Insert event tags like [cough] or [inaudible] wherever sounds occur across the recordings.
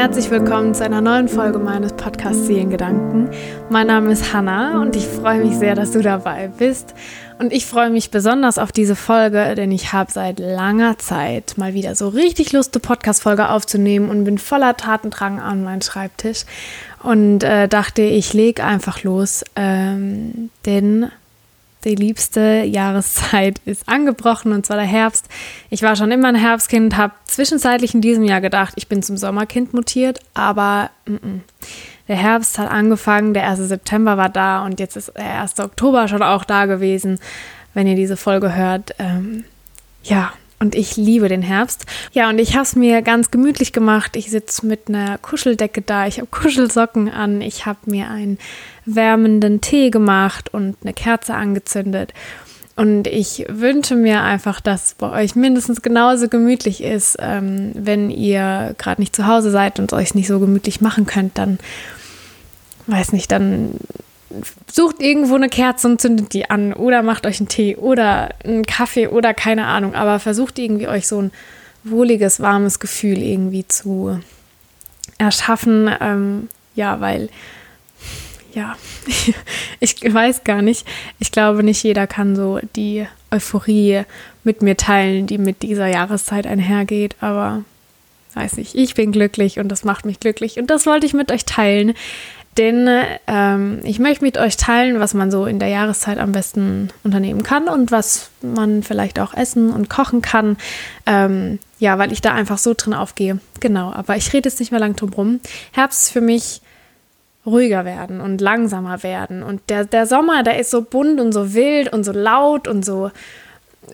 herzlich willkommen zu einer neuen Folge meines Podcasts Seelengedanken. Mein Name ist Hanna und ich freue mich sehr, dass du dabei bist. Und ich freue mich besonders auf diese Folge, denn ich habe seit langer Zeit mal wieder so richtig Lust, eine Podcast-Folge aufzunehmen und bin voller Tatendrang an meinen Schreibtisch und äh, dachte, ich lege einfach los, ähm, denn die liebste Jahreszeit ist angebrochen und zwar der Herbst. Ich war schon immer ein Herbstkind, habe zwischenzeitlich in diesem Jahr gedacht, ich bin zum Sommerkind mutiert, aber mm -mm. der Herbst hat angefangen, der 1. September war da und jetzt ist der 1. Oktober schon auch da gewesen, wenn ihr diese Folge hört. Ähm, ja, und ich liebe den Herbst. Ja, und ich habe es mir ganz gemütlich gemacht. Ich sitze mit einer Kuscheldecke da. Ich habe Kuschelsocken an. Ich habe mir einen wärmenden Tee gemacht und eine Kerze angezündet. Und ich wünsche mir einfach, dass bei euch mindestens genauso gemütlich ist, ähm, wenn ihr gerade nicht zu Hause seid und euch nicht so gemütlich machen könnt, dann weiß nicht, dann sucht irgendwo eine Kerze und zündet die an oder macht euch einen Tee oder einen Kaffee oder keine Ahnung, aber versucht irgendwie euch so ein wohliges, warmes Gefühl irgendwie zu erschaffen. Ähm, ja, weil, ja, [laughs] ich weiß gar nicht. Ich glaube, nicht jeder kann so die Euphorie mit mir teilen, die mit dieser Jahreszeit einhergeht, aber weiß nicht, ich bin glücklich und das macht mich glücklich und das wollte ich mit euch teilen. Denn ähm, ich möchte mit euch teilen, was man so in der Jahreszeit am besten unternehmen kann und was man vielleicht auch essen und kochen kann. Ähm, ja, weil ich da einfach so drin aufgehe. Genau, aber ich rede jetzt nicht mehr lang drum rum. Herbst ist für mich ruhiger werden und langsamer werden. Und der, der Sommer, der ist so bunt und so wild und so laut und so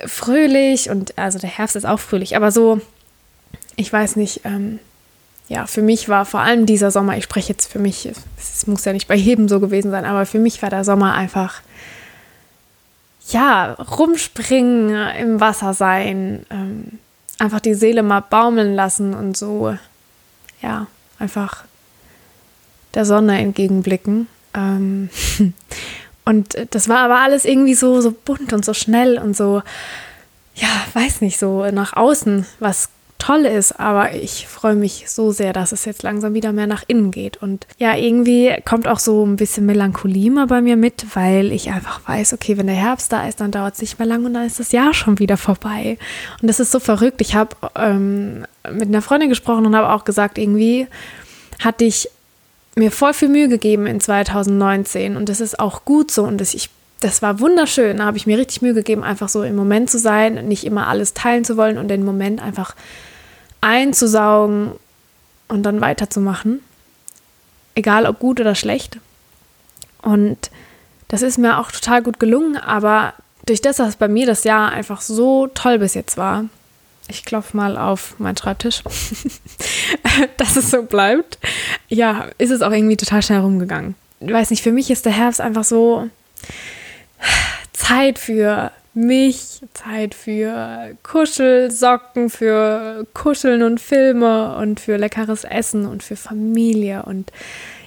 fröhlich. Und also der Herbst ist auch fröhlich, aber so, ich weiß nicht, ähm, ja, für mich war vor allem dieser Sommer, ich spreche jetzt für mich, es muss ja nicht bei jedem so gewesen sein, aber für mich war der Sommer einfach, ja, rumspringen, im Wasser sein, ähm, einfach die Seele mal baumeln lassen und so, ja, einfach der Sonne entgegenblicken. Ähm, [laughs] und das war aber alles irgendwie so, so bunt und so schnell und so, ja, weiß nicht, so nach außen was toll ist, aber ich freue mich so sehr, dass es jetzt langsam wieder mehr nach innen geht. Und ja, irgendwie kommt auch so ein bisschen Melancholie mal bei mir mit, weil ich einfach weiß, okay, wenn der Herbst da ist, dann dauert es nicht mehr lang und dann ist das Jahr schon wieder vorbei. Und das ist so verrückt. Ich habe ähm, mit einer Freundin gesprochen und habe auch gesagt, irgendwie hatte ich mir voll viel Mühe gegeben in 2019 und das ist auch gut so und das, ich das war wunderschön. Da habe ich mir richtig Mühe gegeben, einfach so im Moment zu sein, nicht immer alles teilen zu wollen und den Moment einfach einzusaugen und dann weiterzumachen. Egal ob gut oder schlecht. Und das ist mir auch total gut gelungen, aber durch das, dass bei mir das Jahr einfach so toll bis jetzt war, ich klopfe mal auf meinen Schreibtisch, [laughs] dass es so bleibt, ja, ist es auch irgendwie total schnell rumgegangen. Ich weiß nicht, für mich ist der Herbst einfach so Zeit für mich, Zeit für Kuschelsocken, für Kuscheln und Filme und für leckeres Essen und für Familie und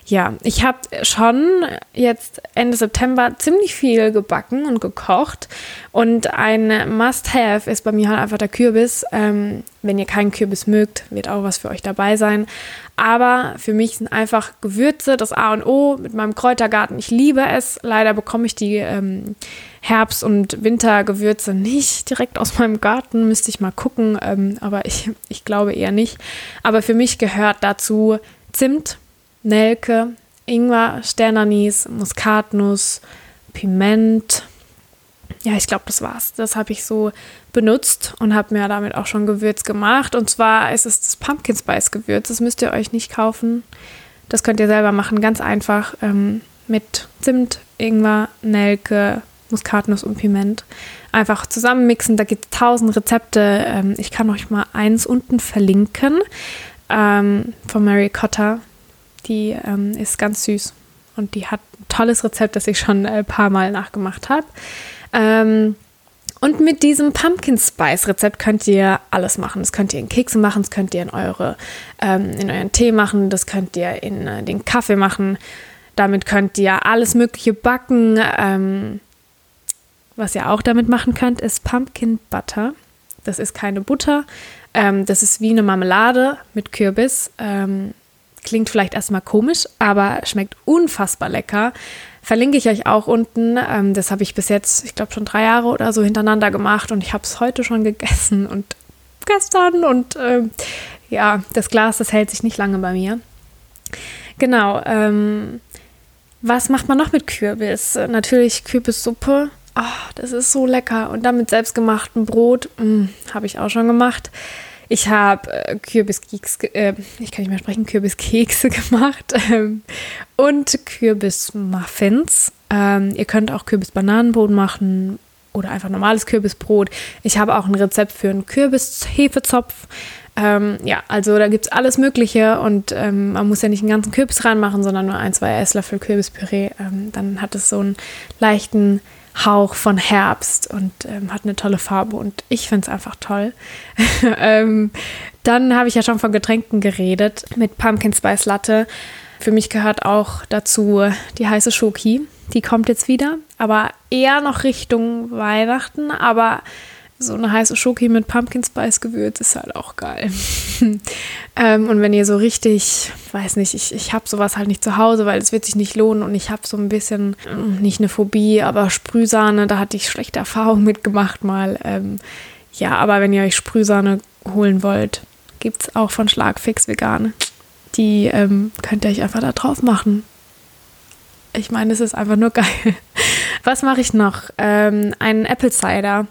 ja, ich habe schon jetzt Ende September ziemlich viel gebacken und gekocht. Und ein Must-Have ist bei mir halt einfach der Kürbis. Ähm, wenn ihr keinen Kürbis mögt, wird auch was für euch dabei sein. Aber für mich sind einfach Gewürze das A und O mit meinem Kräutergarten. Ich liebe es. Leider bekomme ich die ähm, Herbst- und Wintergewürze nicht direkt aus meinem Garten. Müsste ich mal gucken. Ähm, aber ich, ich glaube eher nicht. Aber für mich gehört dazu Zimt Nelke, Ingwer, Sternanis, Muskatnuss, Piment. Ja, ich glaube, das war's. Das habe ich so benutzt und habe mir damit auch schon Gewürz gemacht. Und zwar ist es das Pumpkin Spice Gewürz. Das müsst ihr euch nicht kaufen. Das könnt ihr selber machen, ganz einfach ähm, mit Zimt, Ingwer, Nelke, Muskatnuss und Piment. Einfach zusammenmixen. Da gibt es tausend Rezepte. Ähm, ich kann euch mal eins unten verlinken ähm, von Mary Cotter. Die ähm, ist ganz süß und die hat ein tolles Rezept, das ich schon ein paar Mal nachgemacht habe. Ähm, und mit diesem Pumpkin Spice Rezept könnt ihr alles machen. Das könnt ihr in Kekse machen, das könnt ihr in, eure, ähm, in euren Tee machen, das könnt ihr in äh, den Kaffee machen. Damit könnt ihr alles Mögliche backen. Ähm, was ihr auch damit machen könnt, ist Pumpkin Butter. Das ist keine Butter. Ähm, das ist wie eine Marmelade mit Kürbis. Ähm, Klingt vielleicht erstmal komisch, aber schmeckt unfassbar lecker. Verlinke ich euch auch unten. Ähm, das habe ich bis jetzt, ich glaube, schon drei Jahre oder so hintereinander gemacht und ich habe es heute schon gegessen und gestern und ähm, ja, das Glas, das hält sich nicht lange bei mir. Genau. Ähm, was macht man noch mit Kürbis? Natürlich Kürbissuppe. Oh, das ist so lecker. Und dann mit selbstgemachtem Brot. Mm, habe ich auch schon gemacht. Ich habe äh, Kürbiskekse, äh, ich kann nicht mehr sprechen, Kürbiskekse [laughs] gemacht ähm, und Kürbismuffins. Ähm, ihr könnt auch Kürbisbananenbrot machen oder einfach normales Kürbisbrot. Ich habe auch ein Rezept für einen Kürbishefezopf. Ähm, ja, also da gibt es alles Mögliche und ähm, man muss ja nicht einen ganzen Kürbis reinmachen, sondern nur ein, zwei Esslöffel Kürbispüree. Ähm, dann hat es so einen leichten Hauch von Herbst und ähm, hat eine tolle Farbe und ich finde es einfach toll. [laughs] ähm, dann habe ich ja schon von Getränken geredet mit Pumpkin Spice Latte. Für mich gehört auch dazu die heiße Schoki. Die kommt jetzt wieder, aber eher noch Richtung Weihnachten, aber so eine heiße Schoki mit Pumpkin Spice Gewürz ist halt auch geil. [laughs] ähm, und wenn ihr so richtig, weiß nicht, ich, ich habe sowas halt nicht zu Hause, weil es wird sich nicht lohnen und ich habe so ein bisschen, mm, nicht eine Phobie, aber Sprühsahne, da hatte ich schlechte Erfahrungen [laughs] mitgemacht mal. Ähm, ja, aber wenn ihr euch Sprühsahne holen wollt, gibt es auch von Schlagfix Vegan. Die ähm, könnt ihr euch einfach da drauf machen. Ich meine, es ist einfach nur [laughs] geil. Was mache ich noch? Ähm, einen Apple Cider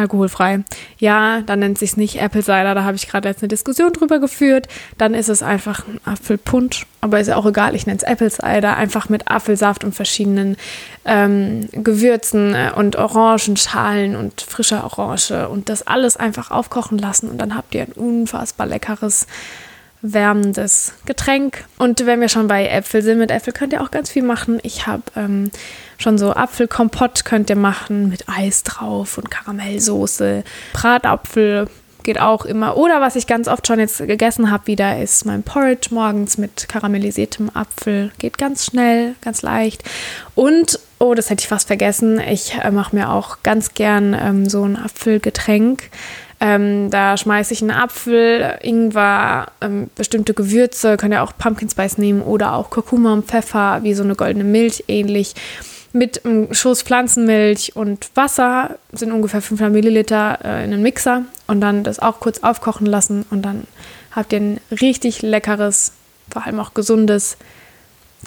alkoholfrei. Ja, dann nennt sich nicht Apple Cider, da habe ich gerade jetzt eine Diskussion drüber geführt. Dann ist es einfach ein Apfelpunsch, aber ist ja auch egal, ich nenne es Apple Cider, einfach mit Apfelsaft und verschiedenen ähm, Gewürzen äh, und Orangenschalen und frischer Orange und das alles einfach aufkochen lassen und dann habt ihr ein unfassbar leckeres wärmendes Getränk. Und wenn wir schon bei Äpfel sind, mit Äpfel könnt ihr auch ganz viel machen. Ich habe ähm, schon so Apfelkompott könnt ihr machen mit Eis drauf und Karamellsoße. Bratapfel geht auch immer. Oder was ich ganz oft schon jetzt gegessen habe wieder, ist mein Porridge morgens mit karamellisiertem Apfel. Geht ganz schnell, ganz leicht. Und, oh, das hätte ich fast vergessen, ich äh, mache mir auch ganz gern ähm, so ein Apfelgetränk. Ähm, da schmeiße ich einen Apfel, Ingwer, ähm, bestimmte Gewürze, könnt ihr auch Pumpkin Spice nehmen oder auch Kurkuma und Pfeffer, wie so eine goldene Milch ähnlich. Mit einem Schuss Pflanzenmilch und Wasser sind ungefähr 500 Milliliter äh, in einen Mixer und dann das auch kurz aufkochen lassen und dann habt ihr ein richtig leckeres, vor allem auch gesundes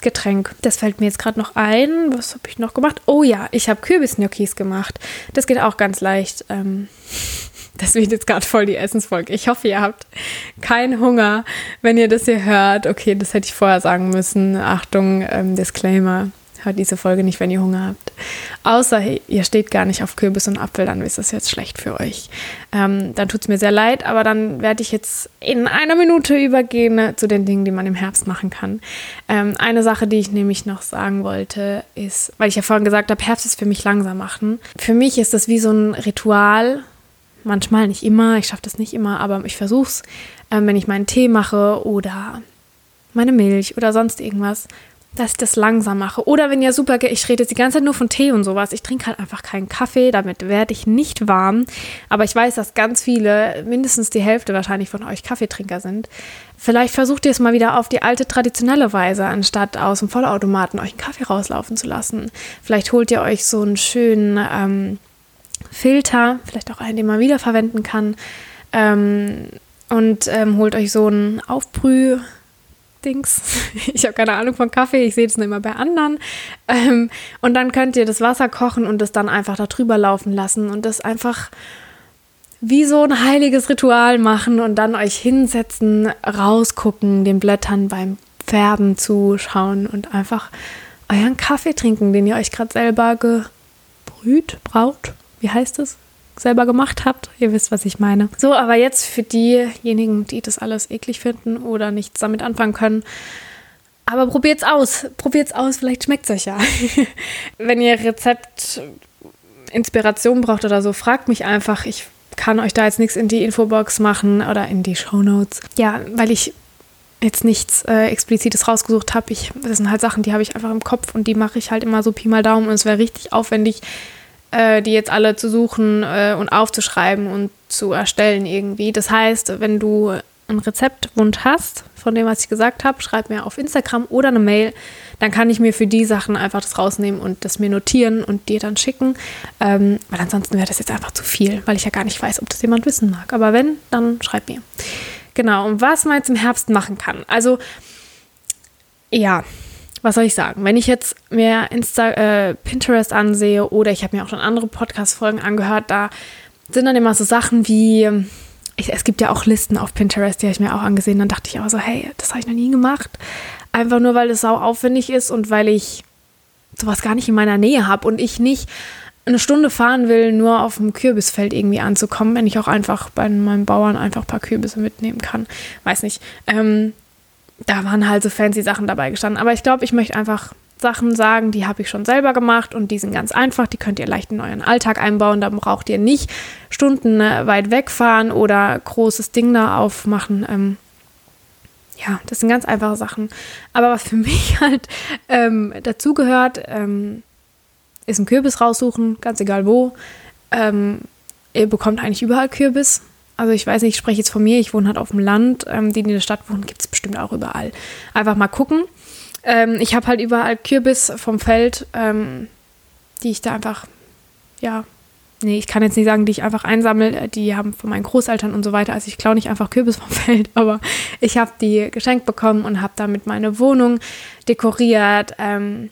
Getränk. Das fällt mir jetzt gerade noch ein. Was habe ich noch gemacht? Oh ja, ich habe Kürbisgnocchis gemacht. Das geht auch ganz leicht. Ähm, das wird jetzt gerade voll die Essensfolge. Ich hoffe, ihr habt keinen Hunger, wenn ihr das hier hört. Okay, das hätte ich vorher sagen müssen. Achtung, ähm, Disclaimer. Hört diese Folge nicht, wenn ihr Hunger habt. Außer ihr steht gar nicht auf Kürbis und Apfel, dann ist das jetzt schlecht für euch. Ähm, dann tut es mir sehr leid, aber dann werde ich jetzt in einer Minute übergehen zu den Dingen, die man im Herbst machen kann. Ähm, eine Sache, die ich nämlich noch sagen wollte, ist, weil ich ja vorhin gesagt habe, Herbst ist für mich langsam machen. Für mich ist das wie so ein Ritual, manchmal, nicht immer, ich schaffe das nicht immer, aber ich versuche es, ähm, wenn ich meinen Tee mache oder meine Milch oder sonst irgendwas, dass ich das langsam mache. Oder wenn ihr super, ich rede jetzt die ganze Zeit nur von Tee und sowas. Ich trinke halt einfach keinen Kaffee, damit werde ich nicht warm. Aber ich weiß, dass ganz viele, mindestens die Hälfte wahrscheinlich von euch Kaffeetrinker sind. Vielleicht versucht ihr es mal wieder auf die alte traditionelle Weise, anstatt aus dem Vollautomaten euch einen Kaffee rauslaufen zu lassen. Vielleicht holt ihr euch so einen schönen ähm, Filter, vielleicht auch einen, den man wiederverwenden kann. Ähm, und ähm, holt euch so ein Aufbrüh. Dings. [laughs] Ich habe keine Ahnung von Kaffee, ich sehe es nur immer bei anderen. Ähm, und dann könnt ihr das Wasser kochen und es dann einfach da drüber laufen lassen und das einfach wie so ein heiliges Ritual machen und dann euch hinsetzen, rausgucken, den Blättern beim Färben zuschauen und einfach euren Kaffee trinken, den ihr euch gerade selber gebrüht, braut, wie heißt es? selber gemacht habt. Ihr wisst, was ich meine. So, aber jetzt für diejenigen, die das alles eklig finden oder nichts damit anfangen können. Aber probiert's aus. Probiert's aus, vielleicht schmeckt's euch ja. [laughs] Wenn ihr Rezept Inspiration braucht oder so, fragt mich einfach. Ich kann euch da jetzt nichts in die Infobox machen oder in die Show Notes. Ja, weil ich jetzt nichts äh, explizites rausgesucht habe. das sind halt Sachen, die habe ich einfach im Kopf und die mache ich halt immer so Pi mal Daumen und es wäre richtig aufwendig, äh, die jetzt alle zu suchen äh, und aufzuschreiben und zu erstellen irgendwie. Das heißt, wenn du einen Rezeptwunsch hast, von dem, was ich gesagt habe, schreib mir auf Instagram oder eine Mail. Dann kann ich mir für die Sachen einfach das rausnehmen und das mir notieren und dir dann schicken. Ähm, weil ansonsten wäre das jetzt einfach zu viel, weil ich ja gar nicht weiß, ob das jemand wissen mag. Aber wenn, dann schreib mir. Genau, und was man jetzt im Herbst machen kann. Also, ja, was soll ich sagen? Wenn ich jetzt mir Insta, äh, Pinterest ansehe oder ich habe mir auch schon andere Podcast-Folgen angehört, da sind dann immer so Sachen wie ich, es gibt ja auch Listen auf Pinterest, die habe ich mir auch angesehen. Dann dachte ich auch so, hey, das habe ich noch nie gemacht. Einfach nur, weil es sau aufwendig ist und weil ich sowas gar nicht in meiner Nähe habe und ich nicht eine Stunde fahren will, nur auf dem Kürbisfeld irgendwie anzukommen, wenn ich auch einfach bei meinem Bauern einfach ein paar Kürbisse mitnehmen kann. Weiß nicht. Ähm, da waren halt so fancy Sachen dabei gestanden. Aber ich glaube, ich möchte einfach Sachen sagen, die habe ich schon selber gemacht und die sind ganz einfach, die könnt ihr leicht in euren Alltag einbauen. Da braucht ihr nicht Stunden äh, weit wegfahren oder großes Ding da aufmachen. Ähm, ja, das sind ganz einfache Sachen. Aber was für [laughs] mich halt ähm, dazugehört, ähm, ist ein Kürbis raussuchen, ganz egal wo. Ähm, ihr bekommt eigentlich überall Kürbis. Also ich weiß nicht, ich spreche jetzt von mir, ich wohne halt auf dem Land. Ähm, die, in der Stadt wohnen, gibt es bestimmt auch überall. Einfach mal gucken. Ähm, ich habe halt überall Kürbis vom Feld, ähm, die ich da einfach, ja, nee, ich kann jetzt nicht sagen, die ich einfach einsammle. Die haben von meinen Großeltern und so weiter. Also ich klaue nicht einfach Kürbis vom [laughs] Feld, aber ich habe die geschenkt bekommen und habe damit meine Wohnung dekoriert. Ähm,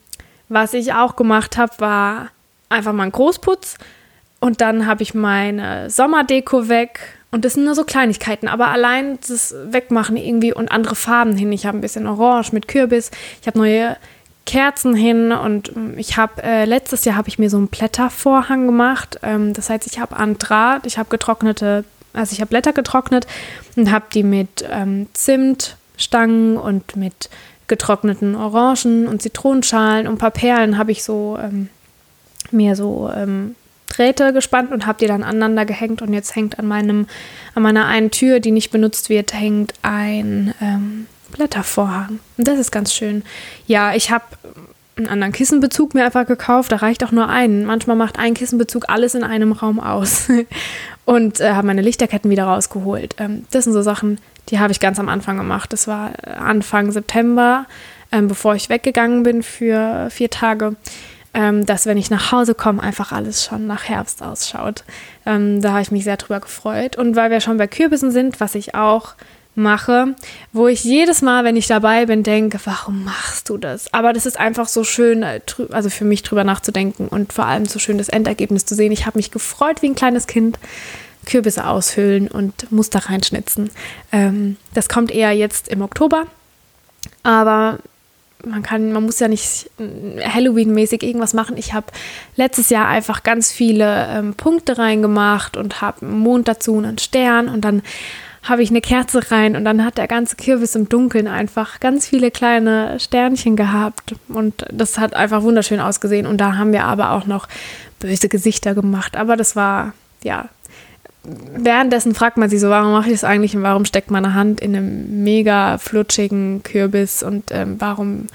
was ich auch gemacht habe, war einfach mal ein Großputz. Und dann habe ich meine Sommerdeko weg und das sind nur so Kleinigkeiten, aber allein das Wegmachen irgendwie und andere Farben hin. Ich habe ein bisschen Orange mit Kürbis, ich habe neue Kerzen hin und ähm, ich habe äh, letztes Jahr habe ich mir so einen Blättervorhang gemacht. Ähm, das heißt, ich habe an Draht, ich habe getrocknete, also ich habe Blätter getrocknet und habe die mit ähm, Zimtstangen und mit getrockneten Orangen und Zitronenschalen und ein paar Perlen habe ich so ähm, mir so ähm, Drähte gespannt und habe die dann aneinander gehängt und jetzt hängt an meinem, an meiner einen Tür, die nicht benutzt wird, hängt ein ähm, Blättervorhang. Und das ist ganz schön. Ja, ich habe einen anderen Kissenbezug mir einfach gekauft. Da reicht auch nur ein. Manchmal macht ein Kissenbezug alles in einem Raum aus. [laughs] und äh, habe meine Lichterketten wieder rausgeholt. Ähm, das sind so Sachen, die habe ich ganz am Anfang gemacht. Das war Anfang September, ähm, bevor ich weggegangen bin für vier Tage ähm, dass wenn ich nach Hause komme, einfach alles schon nach Herbst ausschaut. Ähm, da habe ich mich sehr drüber gefreut. Und weil wir schon bei Kürbissen sind, was ich auch mache, wo ich jedes Mal, wenn ich dabei bin, denke, warum machst du das? Aber das ist einfach so schön, äh, also für mich drüber nachzudenken und vor allem so schön das Endergebnis zu sehen. Ich habe mich gefreut wie ein kleines Kind. Kürbisse aushöhlen und Muster reinschnitzen. Ähm, das kommt eher jetzt im Oktober. Aber man kann, man muss ja nicht Halloween-mäßig irgendwas machen. Ich habe letztes Jahr einfach ganz viele ähm, Punkte reingemacht und habe einen Mond dazu und einen Stern und dann habe ich eine Kerze rein und dann hat der ganze Kürbis im Dunkeln einfach ganz viele kleine Sternchen gehabt. Und das hat einfach wunderschön ausgesehen. Und da haben wir aber auch noch böse Gesichter gemacht, aber das war ja währenddessen fragt man sich so, warum mache ich das eigentlich und warum steckt meine Hand in einem mega flutschigen Kürbis und ähm, warum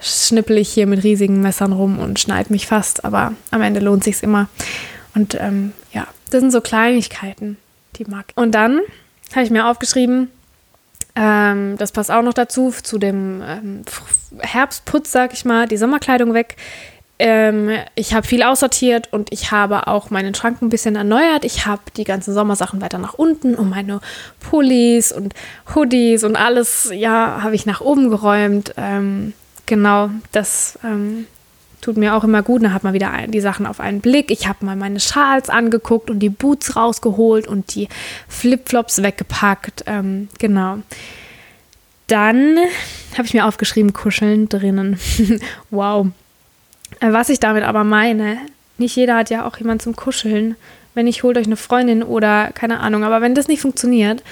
schnippel ich hier mit riesigen Messern rum und schneide mich fast, aber am Ende lohnt sich immer. Und ähm, ja, das sind so Kleinigkeiten, die mag. Und dann habe ich mir aufgeschrieben, ähm, das passt auch noch dazu, zu dem ähm, Herbstputz, sag ich mal, die Sommerkleidung weg. Ähm, ich habe viel aussortiert und ich habe auch meinen Schrank ein bisschen erneuert. Ich habe die ganzen Sommersachen weiter nach unten und meine Pullis und Hoodies und alles, ja, habe ich nach oben geräumt. Ähm, genau, das ähm, tut mir auch immer gut. Dann hat man wieder die Sachen auf einen Blick. Ich habe mal meine Schals angeguckt und die Boots rausgeholt und die Flipflops weggepackt. Ähm, genau. Dann habe ich mir aufgeschrieben, kuscheln drinnen. [laughs] wow. Äh, was ich damit aber meine, nicht jeder hat ja auch jemanden zum Kuscheln. Wenn ich holt euch eine Freundin oder keine Ahnung, aber wenn das nicht funktioniert,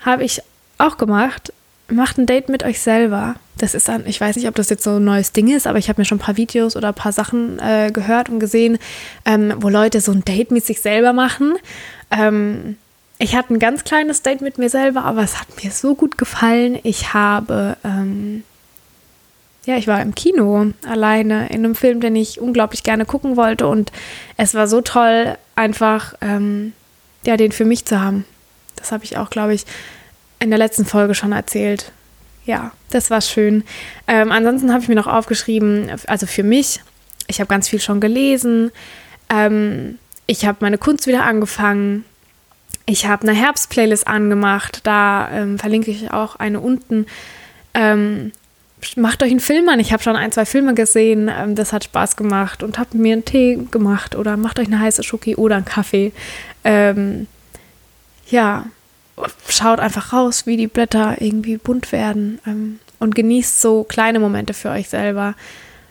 habe ich auch gemacht, macht ein Date mit euch selber. Das ist dann, ich weiß nicht, ob das jetzt so ein neues Ding ist, aber ich habe mir schon ein paar Videos oder ein paar Sachen äh, gehört und gesehen, ähm, wo Leute so ein Date mit sich selber machen. Ähm, ich hatte ein ganz kleines Date mit mir selber, aber es hat mir so gut gefallen. Ich habe ähm, ja, ich war im Kino alleine in einem Film, den ich unglaublich gerne gucken wollte und es war so toll, einfach ähm, ja, den für mich zu haben. Das habe ich auch, glaube ich, in der letzten Folge schon erzählt. Ja, das war schön. Ähm, ansonsten habe ich mir noch aufgeschrieben, also für mich, ich habe ganz viel schon gelesen. Ähm, ich habe meine Kunst wieder angefangen. Ich habe eine Herbstplaylist angemacht. Da ähm, verlinke ich auch eine unten. Macht euch einen Film an. Ich habe schon ein, zwei Filme gesehen. Ähm, das hat Spaß gemacht und habe mir einen Tee gemacht oder macht euch eine heiße Schoki oder einen Kaffee. Ähm, ja, schaut einfach raus, wie die Blätter irgendwie bunt werden ähm, und genießt so kleine Momente für euch selber.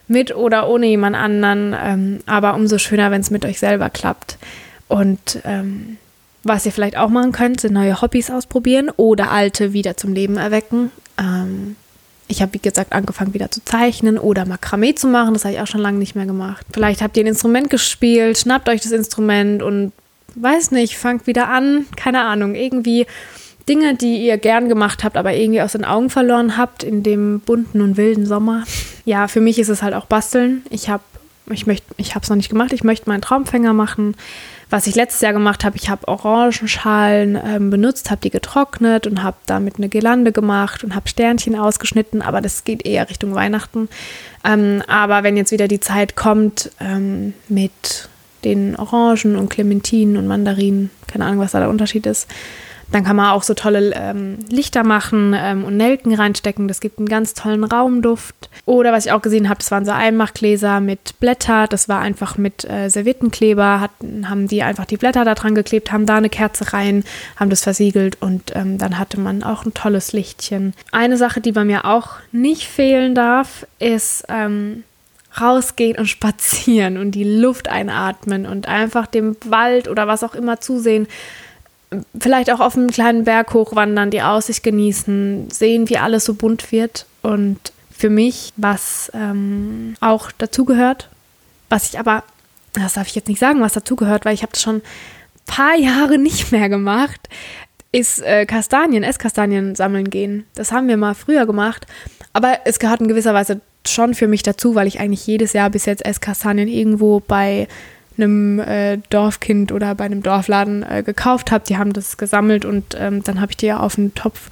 Mit oder ohne jemand anderen, ähm, aber umso schöner, wenn es mit euch selber klappt. Und ähm, was ihr vielleicht auch machen könnt, sind neue Hobbys ausprobieren oder alte wieder zum Leben erwecken. Ähm, ich habe, wie gesagt, angefangen wieder zu zeichnen oder Makramee zu machen. Das habe ich auch schon lange nicht mehr gemacht. Vielleicht habt ihr ein Instrument gespielt, schnappt euch das Instrument und weiß nicht, fangt wieder an. Keine Ahnung, irgendwie Dinge, die ihr gern gemacht habt, aber irgendwie aus den Augen verloren habt in dem bunten und wilden Sommer. Ja, für mich ist es halt auch Basteln. Ich habe ich möchte, ich habe es noch nicht gemacht. Ich möchte meinen Traumfänger machen. Was ich letztes Jahr gemacht habe, ich habe Orangenschalen ähm, benutzt, habe die getrocknet und habe damit eine Girlande gemacht und habe Sternchen ausgeschnitten. Aber das geht eher Richtung Weihnachten. Ähm, aber wenn jetzt wieder die Zeit kommt ähm, mit den Orangen und Clementinen und Mandarinen, keine Ahnung, was da der Unterschied ist, dann kann man auch so tolle ähm, Lichter machen ähm, und Nelken reinstecken. Das gibt einen ganz tollen Raumduft. Oder was ich auch gesehen habe, das waren so Einmachgläser mit Blätter. Das war einfach mit äh, Serviettenkleber. Hatten, haben die einfach die Blätter da dran geklebt, haben da eine Kerze rein, haben das versiegelt und ähm, dann hatte man auch ein tolles Lichtchen. Eine Sache, die bei mir auch nicht fehlen darf, ist ähm, rausgehen und [laughs] spazieren und die Luft einatmen und einfach dem Wald oder was auch immer zusehen vielleicht auch auf einem kleinen Berg hochwandern, die Aussicht genießen, sehen, wie alles so bunt wird. Und für mich, was ähm, auch dazugehört, was ich aber, das darf ich jetzt nicht sagen, was dazugehört, weil ich habe das schon ein paar Jahre nicht mehr gemacht, ist äh, Kastanien, Esskastanien sammeln gehen. Das haben wir mal früher gemacht, aber es gehört in gewisser Weise schon für mich dazu, weil ich eigentlich jedes Jahr bis jetzt Esskastanien irgendwo bei einem äh, Dorfkind oder bei einem Dorfladen äh, gekauft habe. Die haben das gesammelt und ähm, dann habe ich die auf den Topf,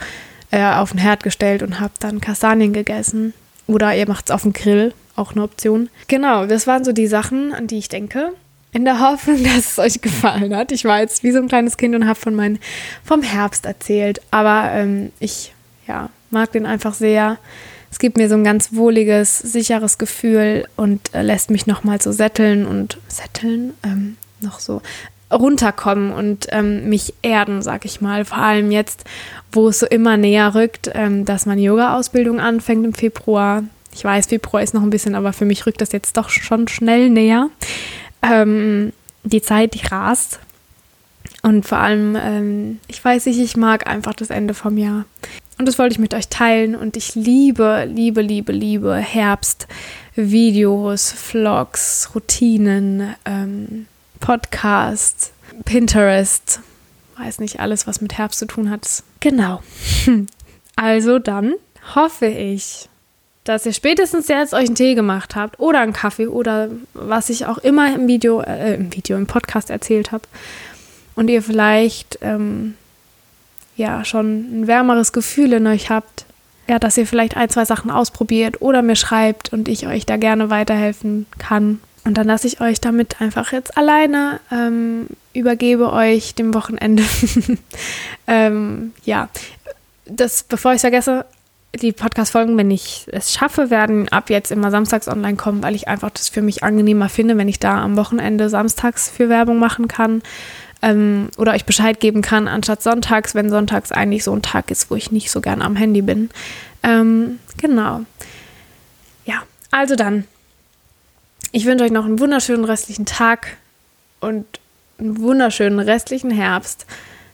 äh, auf den Herd gestellt und habe dann Kastanien gegessen. Oder ihr macht es auf dem Grill, auch eine Option. Genau, das waren so die Sachen, an die ich denke. In der Hoffnung, [laughs] dass es euch gefallen hat. Ich war jetzt wie so ein kleines Kind und habe von meinem, vom Herbst erzählt. Aber ähm, ich ja, mag den einfach sehr. Es gibt mir so ein ganz wohliges, sicheres Gefühl und äh, lässt mich nochmal so sätteln und sätteln, ähm, noch so runterkommen und ähm, mich erden, sag ich mal. Vor allem jetzt, wo es so immer näher rückt, ähm, dass meine Yoga-Ausbildung anfängt im Februar. Ich weiß, Februar ist noch ein bisschen, aber für mich rückt das jetzt doch schon schnell näher. Ähm, die Zeit, die rast. Und vor allem, ähm, ich weiß nicht, ich mag einfach das Ende vom Jahr. Und das wollte ich mit euch teilen. Und ich liebe, liebe, liebe, liebe Herbst-Videos, Vlogs, Routinen, ähm, Podcasts, Pinterest. Weiß nicht, alles, was mit Herbst zu tun hat. Genau. [laughs] Also dann hoffe ich, dass ihr spätestens jetzt euch einen Tee gemacht habt oder einen Kaffee oder was ich auch immer im Video, äh, im Video, im Podcast erzählt habe. Und ihr vielleicht ähm, ja schon ein wärmeres Gefühl in euch habt, ja, dass ihr vielleicht ein, zwei Sachen ausprobiert oder mir schreibt und ich euch da gerne weiterhelfen kann. Und dann lasse ich euch damit einfach jetzt alleine, ähm, übergebe euch dem Wochenende. [laughs] ähm, ja, das, bevor ich es vergesse, die Podcast-Folgen, wenn ich es schaffe, werden ab jetzt immer samstags online kommen, weil ich einfach das für mich angenehmer finde, wenn ich da am Wochenende samstags für Werbung machen kann ähm, oder euch Bescheid geben kann, anstatt sonntags, wenn sonntags eigentlich so ein Tag ist, wo ich nicht so gern am Handy bin. Ähm, genau. Ja, also dann. Ich wünsche euch noch einen wunderschönen restlichen Tag und einen wunderschönen restlichen Herbst.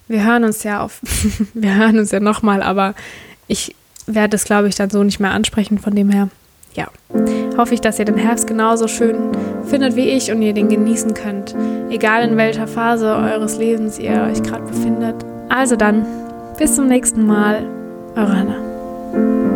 Wir hören uns ja auf, [laughs] wir hören uns ja nochmal, aber ich werde es, glaube ich, dann so nicht mehr ansprechen. Von dem her, ja, hoffe ich, dass ihr den Herbst genauso schön findet wie ich und ihr den genießen könnt, egal in welcher Phase eures Lebens ihr euch gerade befindet. Also dann, bis zum nächsten Mal, eure Hannah.